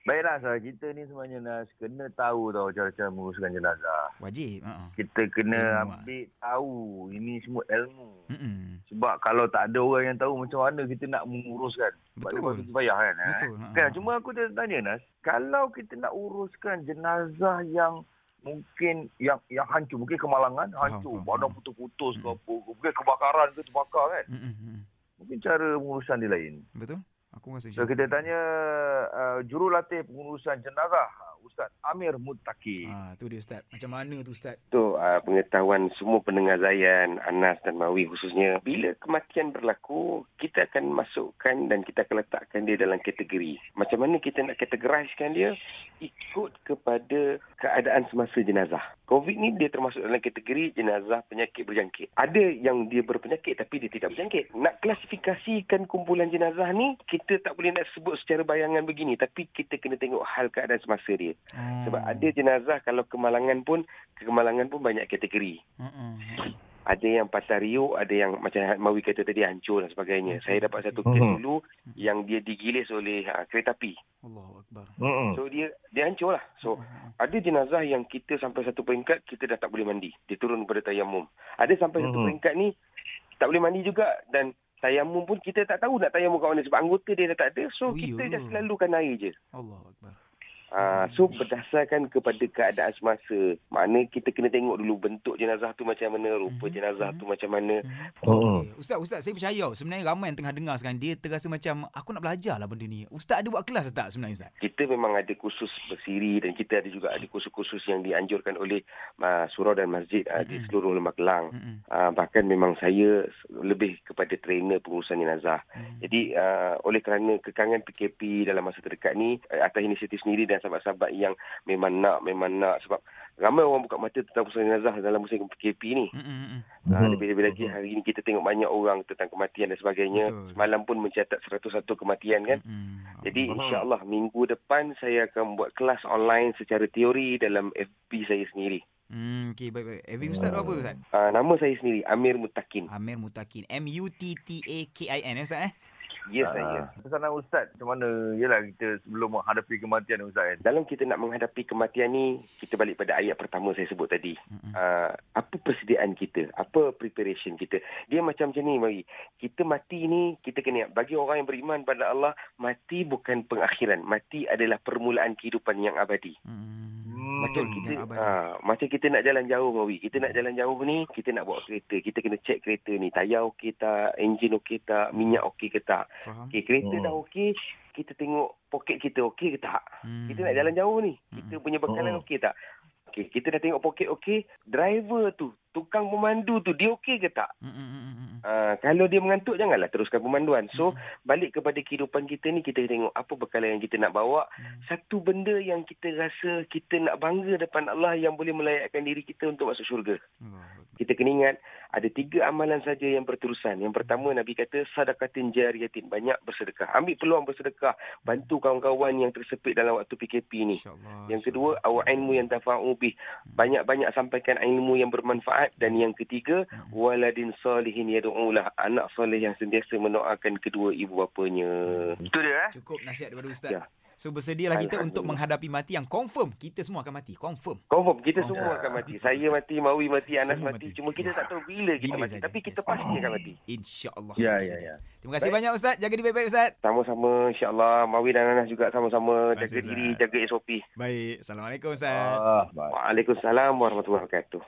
Baiklah Nas, kita ni sebenarnya Nas kena tahu tau cara-cara menguruskan jenazah. Wajib. Uh-uh. Kita kena Ilmu, ambil tahu ini semua ilmu. Mm-mm. Sebab kalau tak ada orang yang tahu macam mana kita nak menguruskan. Sebab Betul. pasti payah kan. eh? Betul, ha. Kan, cuma aku dah tanya Nas, kalau kita nak uruskan jenazah yang mungkin yang yang hancur, mungkin kemalangan Faham, hancur, faham, badan putus-putus ke Mm. apa, mungkin kebakaran ke terbakar kan. Mm-mm. Mungkin cara pengurusan dia lain. Betul? Aku rasa So macam kita tu. tanya uh, jurulatih pengurusan jenazah Ustaz Amir Muttaqi. Ah, tu dia Ustaz. Macam mana tu Ustaz? Untuk uh, pengetahuan semua pendengar Zayan, Anas dan Mawi khususnya, bila kematian berlaku, kita akan masukkan dan kita akan letakkan dia dalam kategori. Macam mana kita nak kategoriskan dia? Ikut kepada keadaan semasa jenazah. COVID ni dia termasuk dalam kategori jenazah penyakit berjangkit. Ada yang dia berpenyakit tapi dia tidak berjangkit. Nak klasifikasikan kumpulan jenazah ni, kita tak boleh nak sebut secara bayangan begini. Tapi kita kena tengok hal keadaan semasa dia. Oh. Sebab ada jenazah kalau kemalangan pun, kemalangan pun banyak kategori. Uh-uh. Ada yang patah riuk, ada yang macam Mawi kata tadi hancur dan sebagainya. Betul, Saya dapat satu kes Mhm. dulu yang dia digilis oleh uh, kereta api. Allahu Akbar. Hmm. So dia dia hancur lah. So Uh-uh. ada jenazah yang kita sampai satu peringkat kita dah tak boleh mandi. Dia turun pada tayamum. Ada sampai satu Mhm. peringkat ni tak boleh mandi juga dan tayamum pun kita tak tahu nak tayamum kat mana sebab anggota dia dah tak ada. So Oh, kita dah selalukan air je. Allahu Akbar. Uh, so berdasarkan kepada keadaan semasa. Mana kita kena tengok dulu bentuk jenazah tu macam mana, rupa Mhm. jenazah tu macam mana. Mhm. Oh. Okay. Ustaz, Ustaz, saya percaya. Sebenarnya ramai yang tengah dengar sekarang. Dia terasa macam, aku nak belajar lah benda ni. Ustaz ada buat kelas tak sebenarnya Ustaz? Kita memang ada kursus bersiri dan kita ada juga ada kursus-kursus yang dianjurkan oleh uh, surau dan masjid uh, di Mhm. seluruh Lembah Kelang. Mm-mm. Uh, bahkan memang saya lebih kepada trainer pengurusan jenazah. Mm. Jadi uh, oleh kerana kekangan PKP dalam masa terdekat ni uh, atas inisiatif sendiri dan sahabat-sahabat yang memang nak memang nak sebab ramai orang buka mata tentang pengurusan jenazah dalam musim PKP ni. Mm-mm. Mm-mm. Uh, Mhm. lebih-lebih lagi hari ini kita tengok banyak orang tentang kematian dan sebagainya. Betul. Semalam pun mencatat 101 kematian kan. Mm-mm. Jadi insyaAllah minggu depan saya akan buat kelas online secara teori dalam FB saya sendiri. Hmm, okay, baik-baik. Evi Ustaz tu apa Ustaz? Uh, nama saya sendiri Amir Mutakin. Amir Mutakin. M-U-T-T-A-K-I-N eh Ustaz eh? Ya Ah, saya. Pesanan Ustaz macam mana? Yelah kita sebelum menghadapi kematian Ustaz kan. Dalam kita nak menghadapi kematian ni, kita balik pada ayat pertama saya sebut tadi. Uh, apa persediaan kita? Apa preparation kita? Dia macam macam ni, Mari. Kita mati ni, kita kena ingat. Bagi orang yang beriman pada Allah, mati bukan pengakhiran. Mati adalah permulaan kehidupan yang abadi. Mm. Hmm. Macam Yang kita abadi. ha, macam kita nak jalan jauh Mawi. Kita nak jalan jauh ni, kita nak bawa kereta. Kita kena check kereta ni. Tayar okey tak? Enjin okey tak? Minyak okey ke tak? Faham? Okey, kereta Hmm. dah okey. Kita tengok poket kita okey ke tak? Hmm. Kita nak jalan jauh ni. Kita Hmm. punya bekalan Hmm. okey tak? Okey, kita dah tengok poket okey. Driver tu, tukang pemandu tu, dia okey ke tak? Uh, kalau dia mengantuk, janganlah teruskan pemanduan. So, balik kepada kehidupan kita ni, kita tengok apa bekalan yang kita nak bawa. Satu benda yang kita rasa kita nak bangga depan Allah yang boleh melayakkan diri kita untuk masuk syurga. Kita kena ingat, ada tiga amalan saja yang berterusan. Yang pertama, Nabi kata, sadakatin jariyatin. Banyak bersedekah. Ambil peluang bersedekah. Bantu kawan-kawan yang tersepit dalam waktu PKP ni. InsyaAllah. Yang kedua, awak ilmu yang tafa'u bih. Banyak-banyak sampaikan ilmu yang bermanfaat. Dan yang ketiga, Hmm. waladin salihin yadu'ulah. Anak soleh yang sentiasa mendoakan kedua ibu bapanya. Itu dia eh. Cukup nasihat daripada Ustaz. Ya. So bersedialah kita untuk menghadapi mati yang confirm. Kita semua akan mati. Confirm. Confirm, kita Confirm. semua akan mati. Saya mati, Mawi mati, Anas Semua mati. mati. Cuma kita tak tahu bila kita Bila mati. saja. Tapi kita Yes. pasti akan mati. InsyaAllah. Ya, ya, bersedia. ya. Terima kasih banyak Ustaz. Jaga diri baik-baik Ustaz. Sama-sama, insyaAllah. Mawi dan Anas juga sama-sama. Jaga diri, Ustaz. jaga SOP. Baik. Assalamualaikum Ustaz. Ah, baik. Waalaikumsalam warahmatullahi wabarakatuh.